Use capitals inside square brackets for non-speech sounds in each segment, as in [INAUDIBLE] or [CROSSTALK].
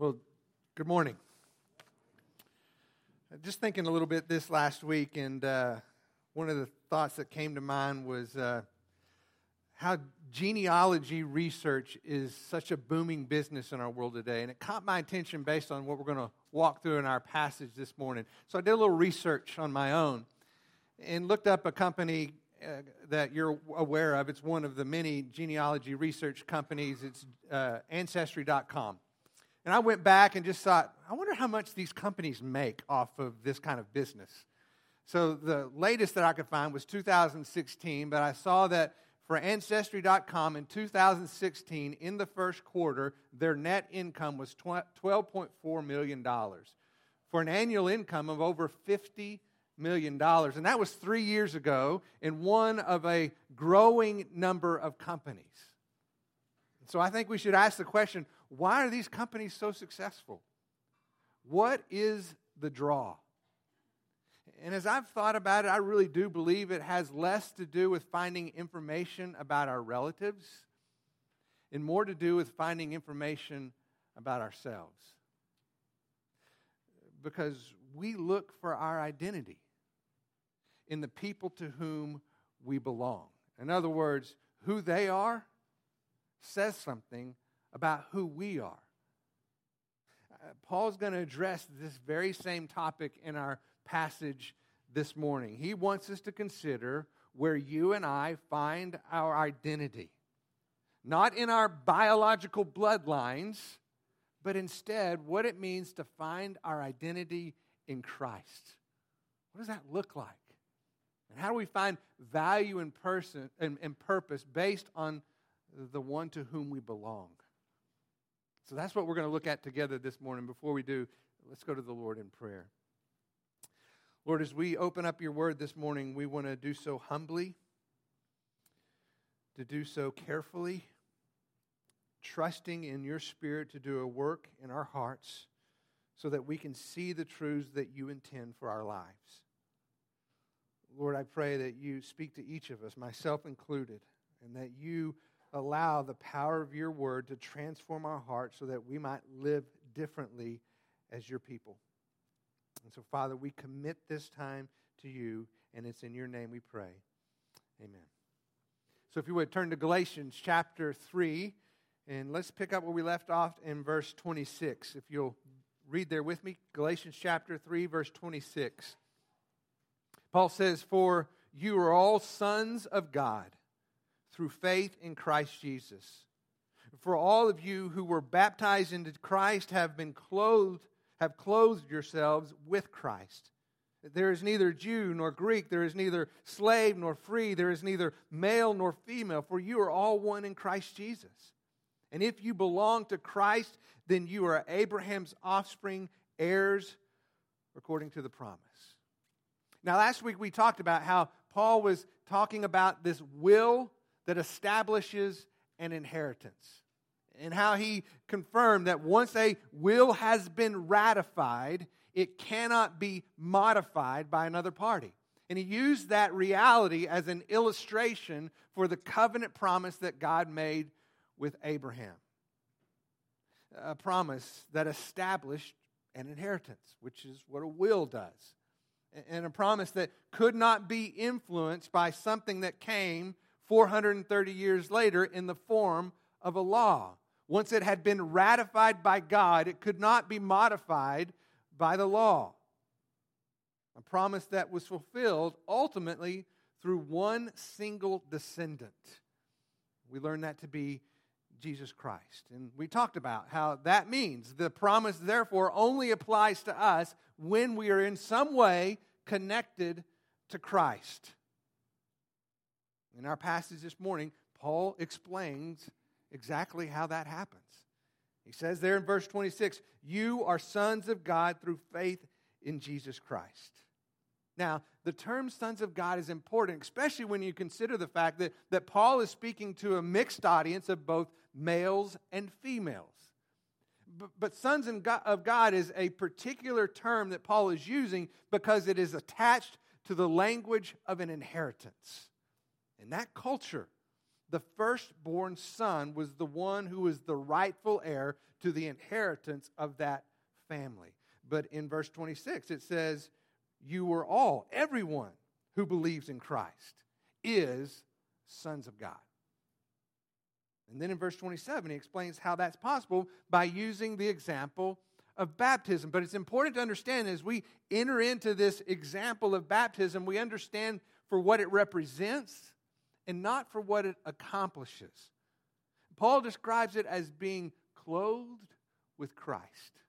Well, good morning. Just thinking a little bit this last week, and uh, one of the thoughts that came to mind was uh, how genealogy research is such a booming business in our world today. And it caught my attention based on what we're going to walk through in our passage this morning. So I did a little research on my own and looked up a company uh, that you're aware of. It's one of the many genealogy research companies. It's uh, Ancestry.com. And I went back and just thought, I wonder how much these companies make off of this kind of business. So the latest that I could find was 2016, but I saw that for Ancestry.com in 2016, in the first quarter, their net income was $12.4 million for an annual income of over $50 million. And that was three years ago in one of a growing number of companies. So I think we should ask the question why are these companies so successful? What is the draw? And as I've thought about it, I really do believe it has less to do with finding information about our relatives and more to do with finding information about ourselves. Because we look for our identity in the people to whom we belong. In other words, who they are says something about who we are. Uh, Paul's going to address this very same topic in our passage this morning. He wants us to consider where you and I find our identity. Not in our biological bloodlines, but instead what it means to find our identity in Christ. What does that look like? And how do we find value and, person, and, and purpose based on the one to whom we belong? So that's what we're going to look at together this morning. Before we do, let's go to the Lord in prayer. Lord, as we open up your word this morning, we want to do so humbly, to do so carefully, trusting in your spirit to do a work in our hearts so that we can see the truths that you intend for our lives. Lord, I pray that you speak to each of us, myself included, and that you allow the power of your word to transform our hearts so that we might live differently as your people. And so, Father, we commit this time to you, and it's in your name we pray. Amen. So, if you would turn to Galatians chapter 3, and let's pick up where we left off in verse 26. If you'll read there with me, Galatians chapter 3, verse 26. Paul says, For you are all sons of God through faith in Christ Jesus. For all of you who were baptized into Christ have been clothed, have clothed yourselves with Christ. There is neither Jew nor Greek, there is neither slave nor free, there is neither male nor female, for you are all one in Christ Jesus. And if you belong to Christ, then you are Abraham's offspring, heirs according to the promise. Now, last week we talked about how Paul was talking about this will that establishes an inheritance. And how he confirmed that once a will has been ratified, it cannot be modified by another party. And he used that reality as an illustration for the covenant promise that God made with Abraham. A promise that established an inheritance, which is what a will does. And a promise that could not be influenced by something that came 430 years later in the form of a law. Once it had been ratified by God, it could not be modified by the law. A promise that was fulfilled ultimately through one single descendant. We learn that to be Jesus Christ. And we talked about how that means the promise, therefore, only applies to us when we are in some way connected to Christ. In our passage this morning, Paul explains exactly how that happens. He says there in verse 26, You are sons of God through faith in Jesus Christ. Now, the term sons of God is important, especially when you consider the fact that, that Paul is speaking to a mixed audience of both males and females. But, but sons of God is a particular term that Paul is using because it is attached to the language of an inheritance. In that culture, The firstborn son was the one who was the rightful heir to the inheritance of that family. But in verse 26, it says, You were all, everyone who believes in Christ is sons of God. And then in verse 27, he explains how that's possible by using the example of baptism. But it's important to understand as we enter into this example of baptism, we understand for what it represents and not for what it accomplishes. Paul describes it as being clothed with Christ.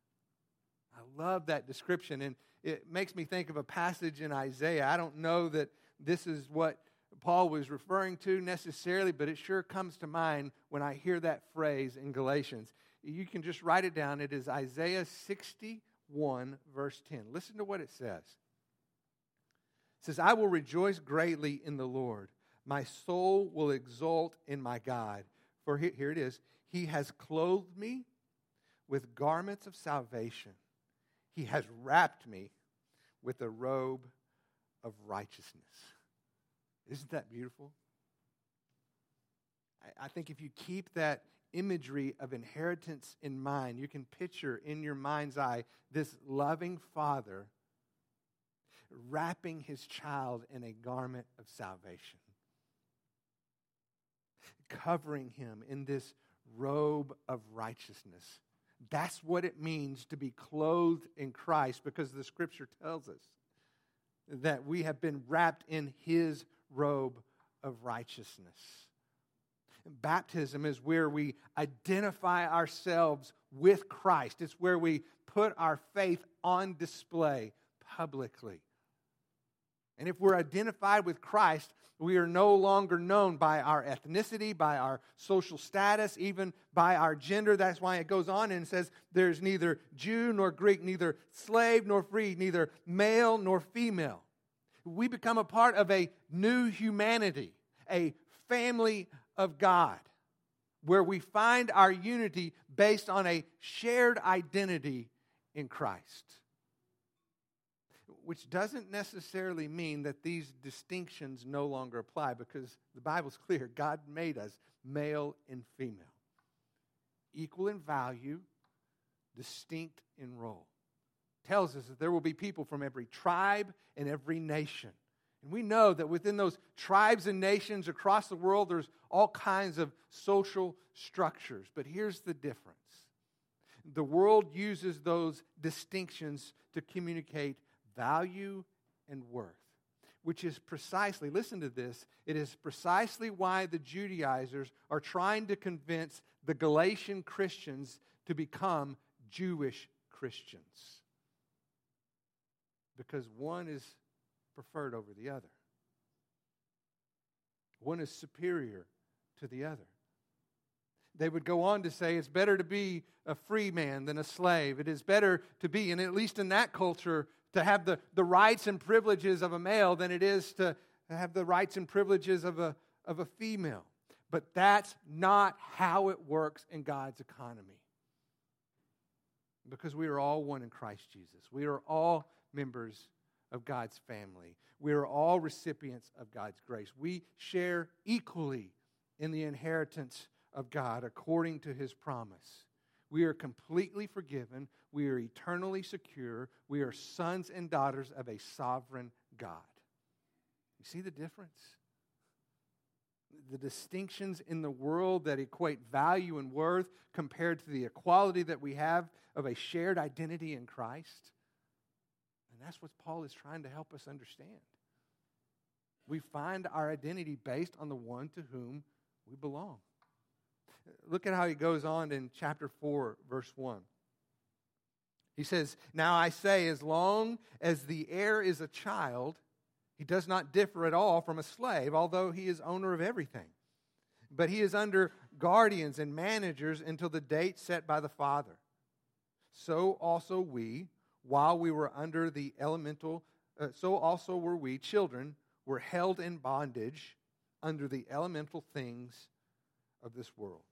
I love that description, and it makes me think of a passage in Isaiah. I don't know that this is what Paul was referring to necessarily, but it sure comes to mind when I hear that phrase in Galatians. You can just write it down. It is Isaiah 61, verse 10. Listen to what it says. It says, I will rejoice greatly in the Lord. My soul will exult in my God. For here it is He has clothed me with garments of salvation, He has wrapped me with a robe of righteousness. Isn't that beautiful? I, I think if you keep that imagery of inheritance in mind, you can picture in your mind's eye this loving father wrapping his child in a garment of salvation, covering him in this robe of righteousness. That's what it means to be clothed in Christ because the scripture tells us that we have been wrapped in his robe of righteousness. Baptism is where we identify ourselves with Christ. It's where we put our faith on display publicly. And if we're identified with Christ, we are no longer known by our ethnicity, by our social status, even by our gender. That's why it goes on and says there's neither Jew nor Greek, neither slave nor free, neither male nor female. We become a part of a new humanity, a family of God, where we find our unity based on a shared identity in Christ. Which doesn't necessarily mean that these distinctions no longer apply because the Bible's clear God made us male and female, equal in value, distinct in role tells us that there will be people from every tribe and every nation. And we know that within those tribes and nations across the world, there's all kinds of social structures. But here's the difference the world uses those distinctions to communicate value and worth, which is precisely, listen to this, it is precisely why the Judaizers are trying to convince the Galatian Christians to become Jewish Christians because one is preferred over the other. One is superior to the other. They would go on to say it's better to be a free man than a slave. It is better to be, and at least in that culture, to have the, the rights and privileges of a male than it is to have the rights and privileges of a, of a female. But that's not how it works in God's economy. Because we are all one in Christ Jesus. We are all members of God's family. We are all recipients of God's grace. We share equally in the inheritance of God according to his promise. We are completely forgiven. We are eternally secure. We are sons and daughters of a sovereign God. You see the difference? The distinctions in the world that equate value and worth compared to the equality that we have of a shared identity in Christ. And that's what Paul is trying to help us understand. We find our identity based on the one to whom we belong. Look at how he goes on in chapter 4, verse 1. He says, Now I say, as long as the heir is a child, he does not differ at all from a slave, although he is owner of everything. But he is under guardians and managers until the date set by the father. So also we while we were under the elemental, uh, so also were we, children, were held in bondage under the elemental things of this world.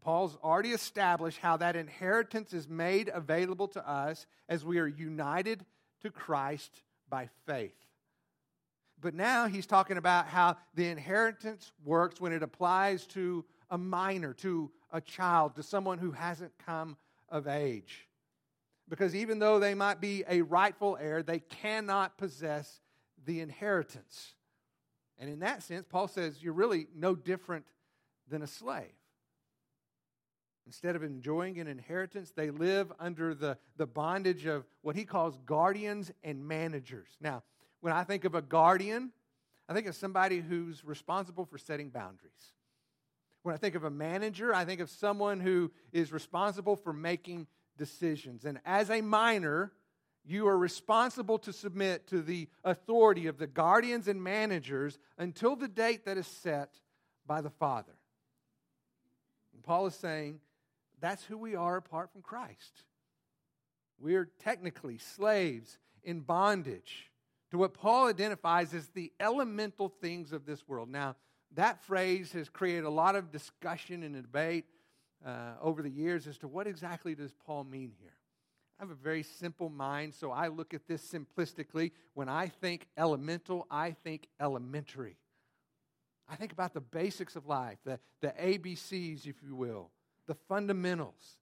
Paul's already established how that inheritance is made available to us as we are united to Christ by faith. But now he's talking about how the inheritance works when it applies to a minor, to a child, to someone who hasn't come of age. Because even though they might be a rightful heir, they cannot possess the inheritance. And in that sense, Paul says you're really no different than a slave. Instead of enjoying an inheritance, they live under the, the bondage of what he calls guardians and managers. Now, when I think of a guardian, I think of somebody who's responsible for setting boundaries. When I think of a manager, I think of someone who is responsible for making decisions. And as a minor, you are responsible to submit to the authority of the guardians and managers until the date that is set by the Father. And Paul is saying that's who we are apart from Christ. We're technically slaves in bondage to what Paul identifies as the elemental things of this world. Now, that phrase has created a lot of discussion and debate uh, over the years as to what exactly does Paul mean here. I have a very simple mind, so I look at this simplistically. When I think elemental, I think elementary. I think about the basics of life, the, the ABCs, if you will, the fundamentals.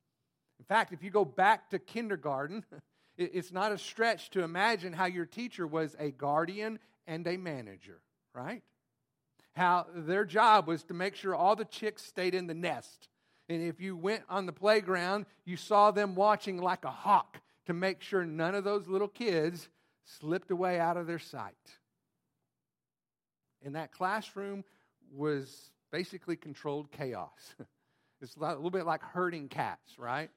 In fact, if you go back to kindergarten, [LAUGHS] it's not a stretch to imagine how your teacher was a guardian and a manager, right? How their job was to make sure all the chicks stayed in the nest. And if you went on the playground, you saw them watching like a hawk to make sure none of those little kids slipped away out of their sight. And that classroom was basically controlled chaos. [LAUGHS] it's a little bit like herding cats, right?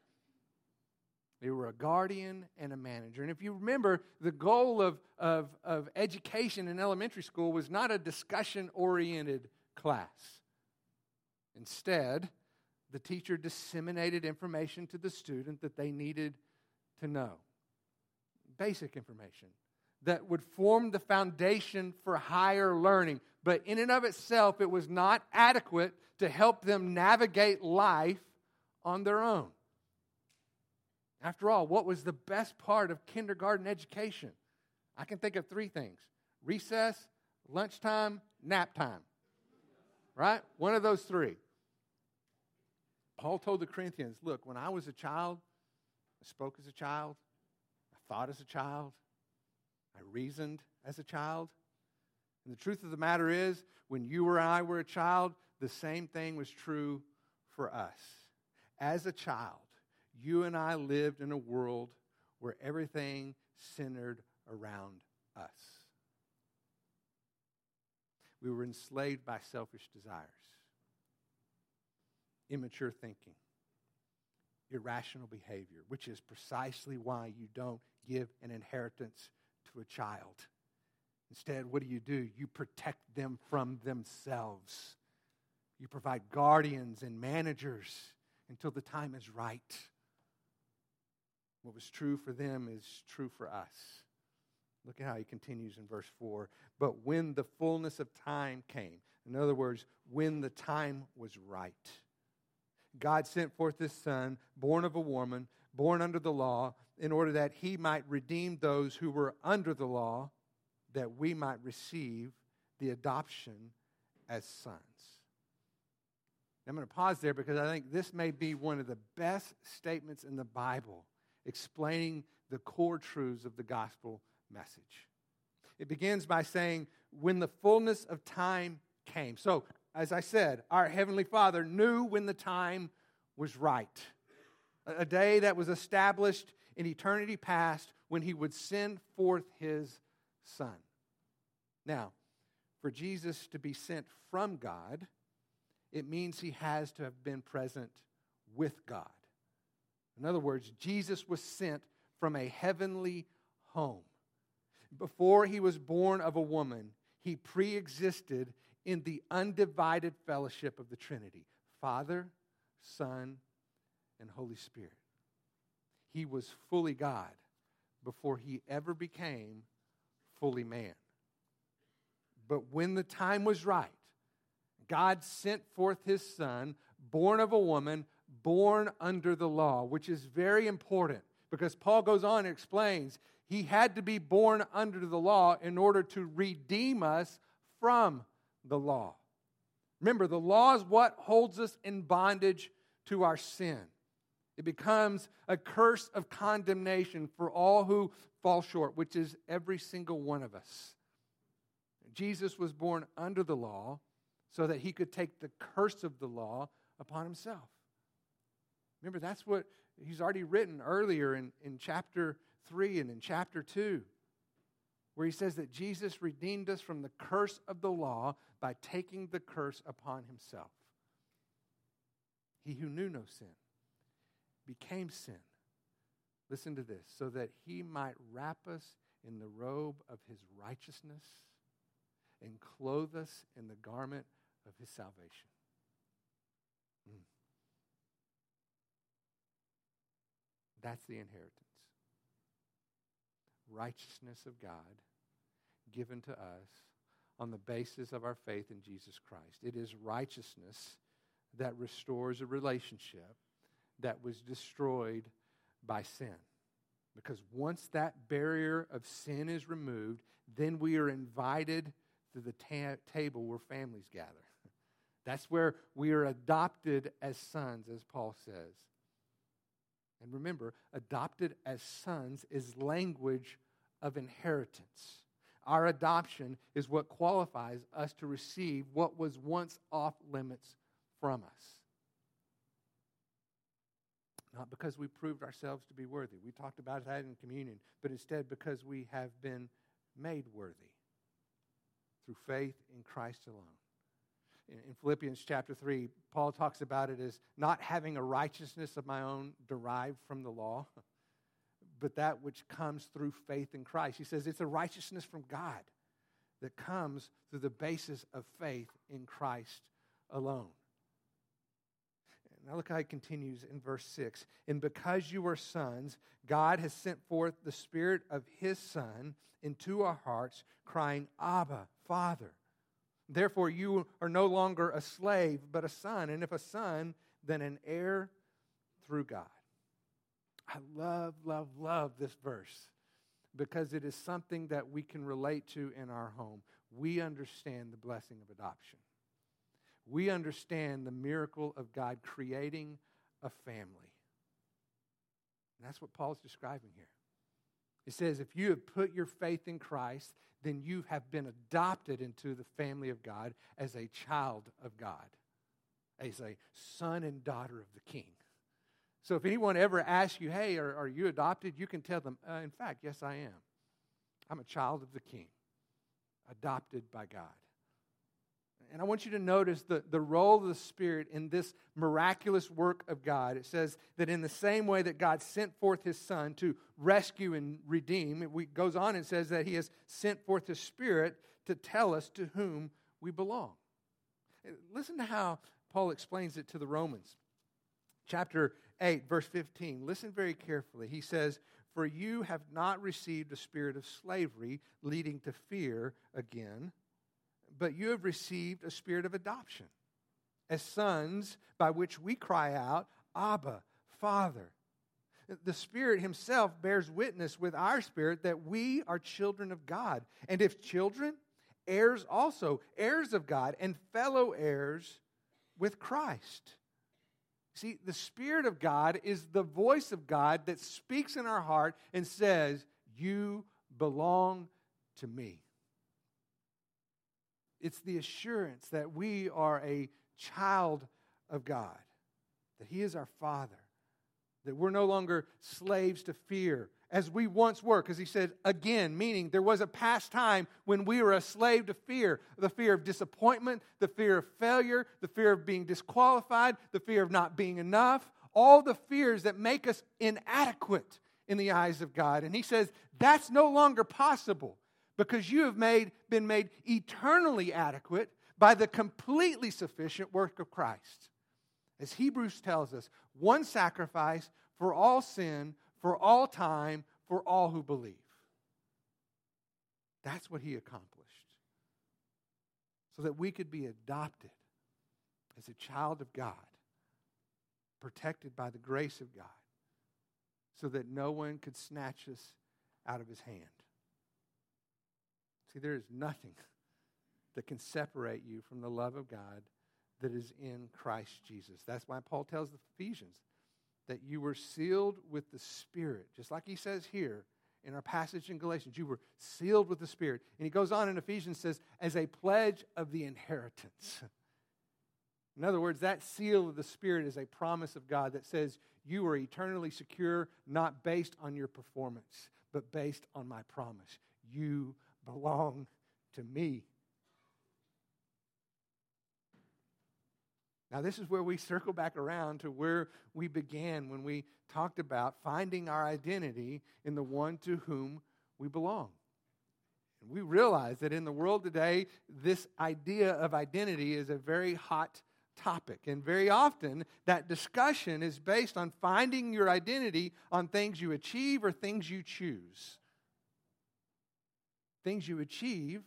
They were a guardian and a manager. And if you remember, the goal of, of, of education in elementary school was not a discussion oriented class. Instead, the teacher disseminated information to the student that they needed to know. Basic information that would form the foundation for higher learning. But in and of itself, it was not adequate to help them navigate life on their own. After all, what was the best part of kindergarten education? I can think of three things recess, lunchtime, nap time. Right? One of those three. Paul told the Corinthians look, when I was a child, I spoke as a child, I thought as a child, I reasoned as a child. And the truth of the matter is, when you or I were a child, the same thing was true for us. As a child, you and I lived in a world where everything centered around us. We were enslaved by selfish desires, immature thinking, irrational behavior, which is precisely why you don't give an inheritance to a child. Instead, what do you do? You protect them from themselves. You provide guardians and managers until the time is right. What was true for them is true for us. Look at how he continues in verse 4. But when the fullness of time came, in other words, when the time was right, God sent forth his son, born of a woman, born under the law, in order that he might redeem those who were under the law, that we might receive the adoption as sons. I'm going to pause there because I think this may be one of the best statements in the Bible explaining the core truths of the gospel message. It begins by saying, when the fullness of time came. So, as I said, our Heavenly Father knew when the time was right. A day that was established in eternity past when He would send forth His Son. Now, for Jesus to be sent from God, it means He has to have been present with God. In other words, Jesus was sent from a heavenly home. Before he was born of a woman, he pre existed in the undivided fellowship of the Trinity Father, Son, and Holy Spirit. He was fully God before he ever became fully man. But when the time was right, God sent forth his Son, born of a woman, born under the law, which is very important because Paul goes on and explains He had to be born under the law in order to redeem us from the law. Remember, the law is what holds us in bondage to our sin. It becomes a curse of condemnation for all who fall short, which is every single one of us. Jesus was born under the law so that he could take the curse of the law upon himself. Remember, that's what he's already written earlier in, in chapter 3 and in chapter 2, where he says that Jesus redeemed us from the curse of the law by taking the curse upon himself. He who knew no sin became sin. Listen to this so that he might wrap us in the robe of his righteousness and clothe us in the garment of his salvation. Mm. That's the inheritance. Righteousness of God given to us on the basis of our faith in Jesus Christ. It is righteousness that restores a relationship that was destroyed by sin. Because once that barrier of sin is removed, then we are invited to the ta- table where families gather. [LAUGHS] That's where we are adopted as sons, as Paul says. And remember, adopted as sons is language of inheritance. Our adoption is what qualifies us to receive what was once off limits from us. Not because we proved ourselves to be worthy. We talked about that in communion, but instead because we have been made worthy through faith in Christ alone. In Philippians chapter 3, Paul talks about it as not having a righteousness of my own derived from the law, [LAUGHS] but that which comes through faith in Christ. He says it's a righteousness from God that comes through the basis of faith in Christ alone. Now look continues in verse 6. And because you are sons, God has sent forth the Spirit of His Son into our hearts, crying, Abba, Father. Therefore, you are no longer a slave, but a son. And if a son, then an heir through God. I love, love, love this verse because it is something that we can relate to in our home. We understand the blessing of adoption we understand the miracle of God creating a family. And that's what Paul's describing here. It says, if you have put your faith in Christ, then you have been adopted into the family of God as a child of God, as a son and daughter of the king. So if anyone ever asks you, hey, are, are you adopted? You can tell them, uh, in fact, yes, I am. I'm a child of the king, adopted by God. And I want you to notice the, the role of the Spirit in this miraculous work of God. It says that in the same way that God sent forth his Son to rescue and redeem, it goes on and says that he has sent forth his Spirit to tell us to whom we belong. Listen to how Paul explains it to the Romans. Chapter 8, verse 15. Listen very carefully. He says, For you have not received a spirit of slavery leading to fear again but you have received a spirit of adoption as sons by which we cry out, Abba, Father. The Spirit Himself bears witness with our spirit that we are children of God. And if children, heirs also, heirs of God, and fellow heirs with Christ. See, the Spirit of God is the voice of God that speaks in our heart and says, You belong to me. It's the assurance that we are a child of God, that He is our Father, that we're no longer slaves to fear as we once were, because He said again, meaning there was a past time when we were a slave to fear the fear of disappointment, the fear of failure, the fear of being disqualified, the fear of not being enough, all the fears that make us inadequate in the eyes of God. And He says that's no longer possible because you have made, been made eternally adequate by the completely sufficient work of Christ. As Hebrews tells us, one sacrifice for all sin, for all time, for all who believe. That's what he accomplished. So that we could be adopted as a child of God, protected by the grace of God, so that no one could snatch us out of his hand. See, there is nothing that can separate you from the love of God that is in Christ Jesus. That's why Paul tells the Ephesians that you were sealed with the Spirit, just like he says here in our passage in Galatians. You were sealed with the Spirit. And he goes on in Ephesians says, as a pledge of the inheritance. [LAUGHS] In other words, that seal of the Spirit is a promise of God that says you are eternally secure, not based on your performance, but based on my promise. You belong to me. Now, this is where we circle back around to where we began when we talked about finding our identity in the one to whom we belong. And we realize that in the world today, this idea of identity is a very hot topic. And very often, that discussion is based on finding your identity on things you achieve or things you choose. Things you achieve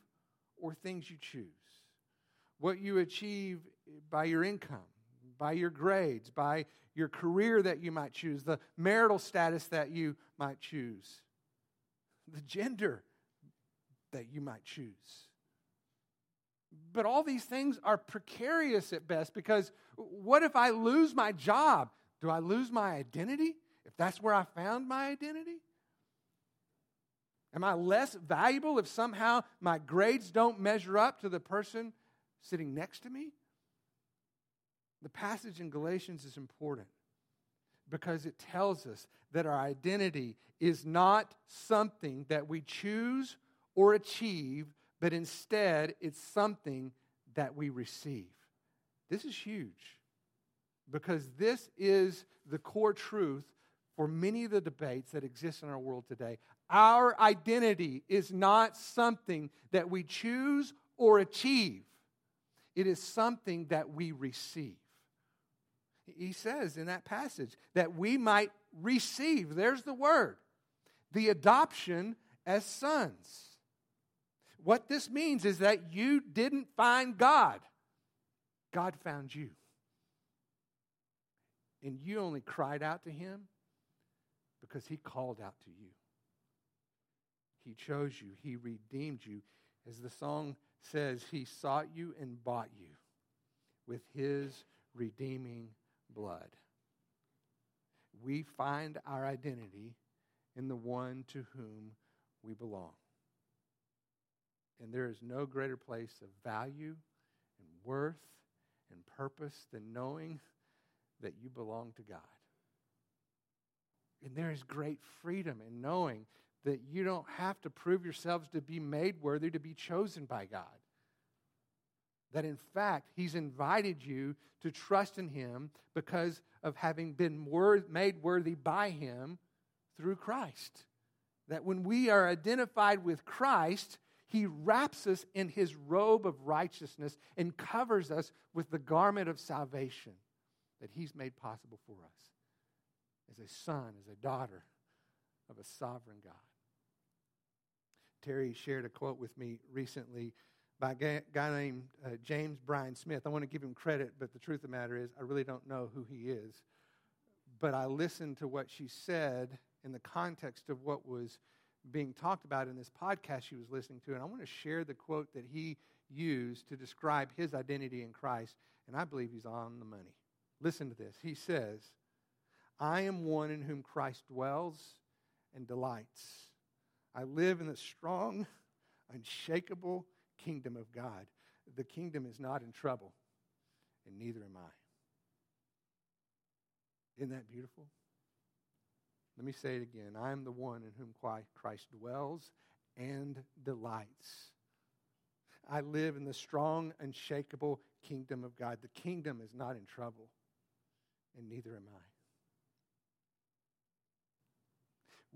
or things you choose. What you achieve by your income, by your grades, by your career that you might choose, the marital status that you might choose, the gender that you might choose. But all these things are precarious at best because what if I lose my job? Do I lose my identity if that's where I found my identity? Am I less valuable if somehow my grades don't measure up to the person sitting next to me? The passage in Galatians is important because it tells us that our identity is not something that we choose or achieve, but instead it's something that we receive. This is huge because this is the core truth for many of the debates that exist in our world today. Our identity is not something that we choose or achieve, it is something that we receive. He says in that passage that we might receive, there's the word, the adoption as sons. What this means is that you didn't find God, God found you. And you only cried out to Him because He called out to you. He chose you, He redeemed you. As the song says, He sought you and bought you with His redeeming blood. We find our identity in the one to whom we belong. And there is no greater place of value and worth and purpose than knowing that you belong to God. And there is great freedom in knowing that you don't have to prove yourselves to be made worthy to be chosen by God. That in fact, He's invited you to trust in Him because of having been made worthy by Him through Christ. That when we are identified with Christ, He wraps us in His robe of righteousness and covers us with the garment of salvation that He's made possible for us as a son, as a daughter of a sovereign God. Terry shared a quote with me recently by a guy named uh, James Bryan Smith. I want to give him credit, but the truth of the matter is, I really don't know who he is. But I listened to what she said in the context of what was being talked about in this podcast she was listening to, and I want to share the quote that he used to describe his identity in Christ, and I believe he's on the money. Listen to this. He says, I am one in whom Christ dwells and delights. I live in the strong, unshakable, kingdom of God. The kingdom is not in trouble, and neither am I. Isn't that beautiful? Let me say it again. I am the one in whom Christ dwells and delights. I live in the strong, unshakable kingdom of God. The kingdom is not in trouble, and neither am I.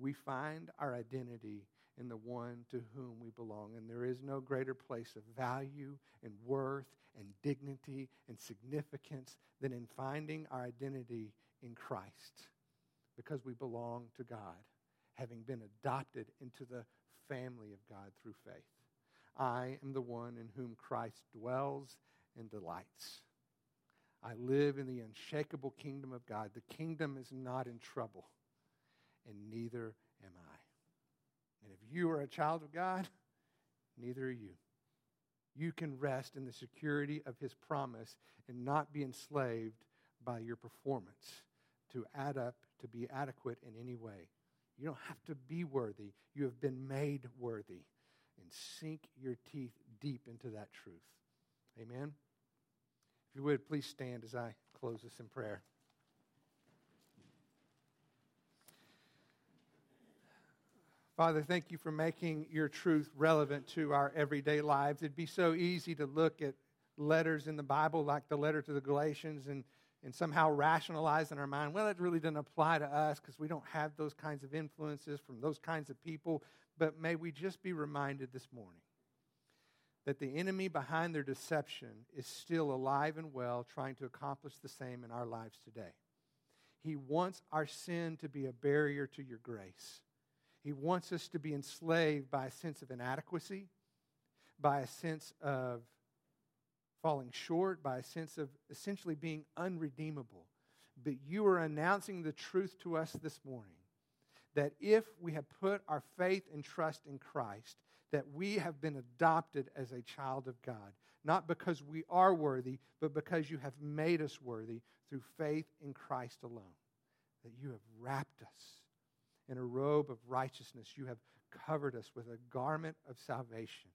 We find our identity in the one to whom we belong. And there is no greater place of value and worth and dignity and significance than in finding our identity in Christ because we belong to God, having been adopted into the family of God through faith. I am the one in whom Christ dwells and delights. I live in the unshakable kingdom of God. The kingdom is not in trouble, and neither am I. And if you are a child of God, neither are you. You can rest in the security of His promise and not be enslaved by your performance to add up, to be adequate in any way. You don't have to be worthy. You have been made worthy. And sink your teeth deep into that truth. Amen. If you would, please stand as I close this in prayer. Father, thank you for making your truth relevant to our everyday lives. It'd be so easy to look at letters in the Bible, like the letter to the Galatians, and, and somehow rationalize in our mind, well, it really doesn't apply to us because we don't have those kinds of influences from those kinds of people. But may we just be reminded this morning that the enemy behind their deception is still alive and well, trying to accomplish the same in our lives today. He wants our sin to be a barrier to your grace. He wants us to be enslaved by a sense of inadequacy, by a sense of falling short, by a sense of essentially being unredeemable. But you are announcing the truth to us this morning that if we have put our faith and trust in Christ, that we have been adopted as a child of God, not because we are worthy, but because you have made us worthy through faith in Christ alone. That you have wrapped us in a robe of righteousness, you have covered us with a garment of salvation,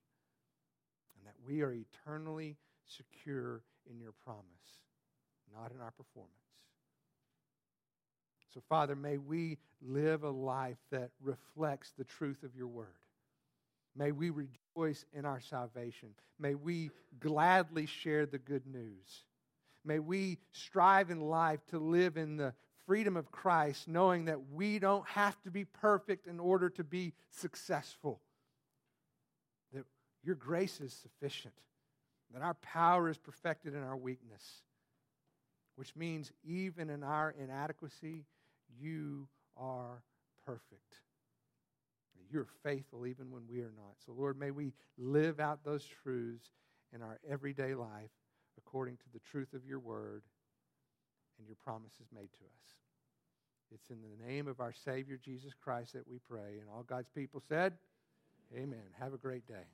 and that we are eternally secure in your promise, not in our performance. So, Father, may we live a life that reflects the truth of your word. May we rejoice in our salvation. May we gladly share the good news. May we strive in life to live in the freedom of Christ, knowing that we don't have to be perfect in order to be successful. That your grace is sufficient, that our power is perfected in our weakness, which means even in our inadequacy, you are perfect. You're faithful even when we are not. So, Lord, may we live out those truths in our everyday life according to the truth of your word and your promises made to us. It's in the name of our Savior Jesus Christ that we pray. And all God's people said, Amen. Have a great day.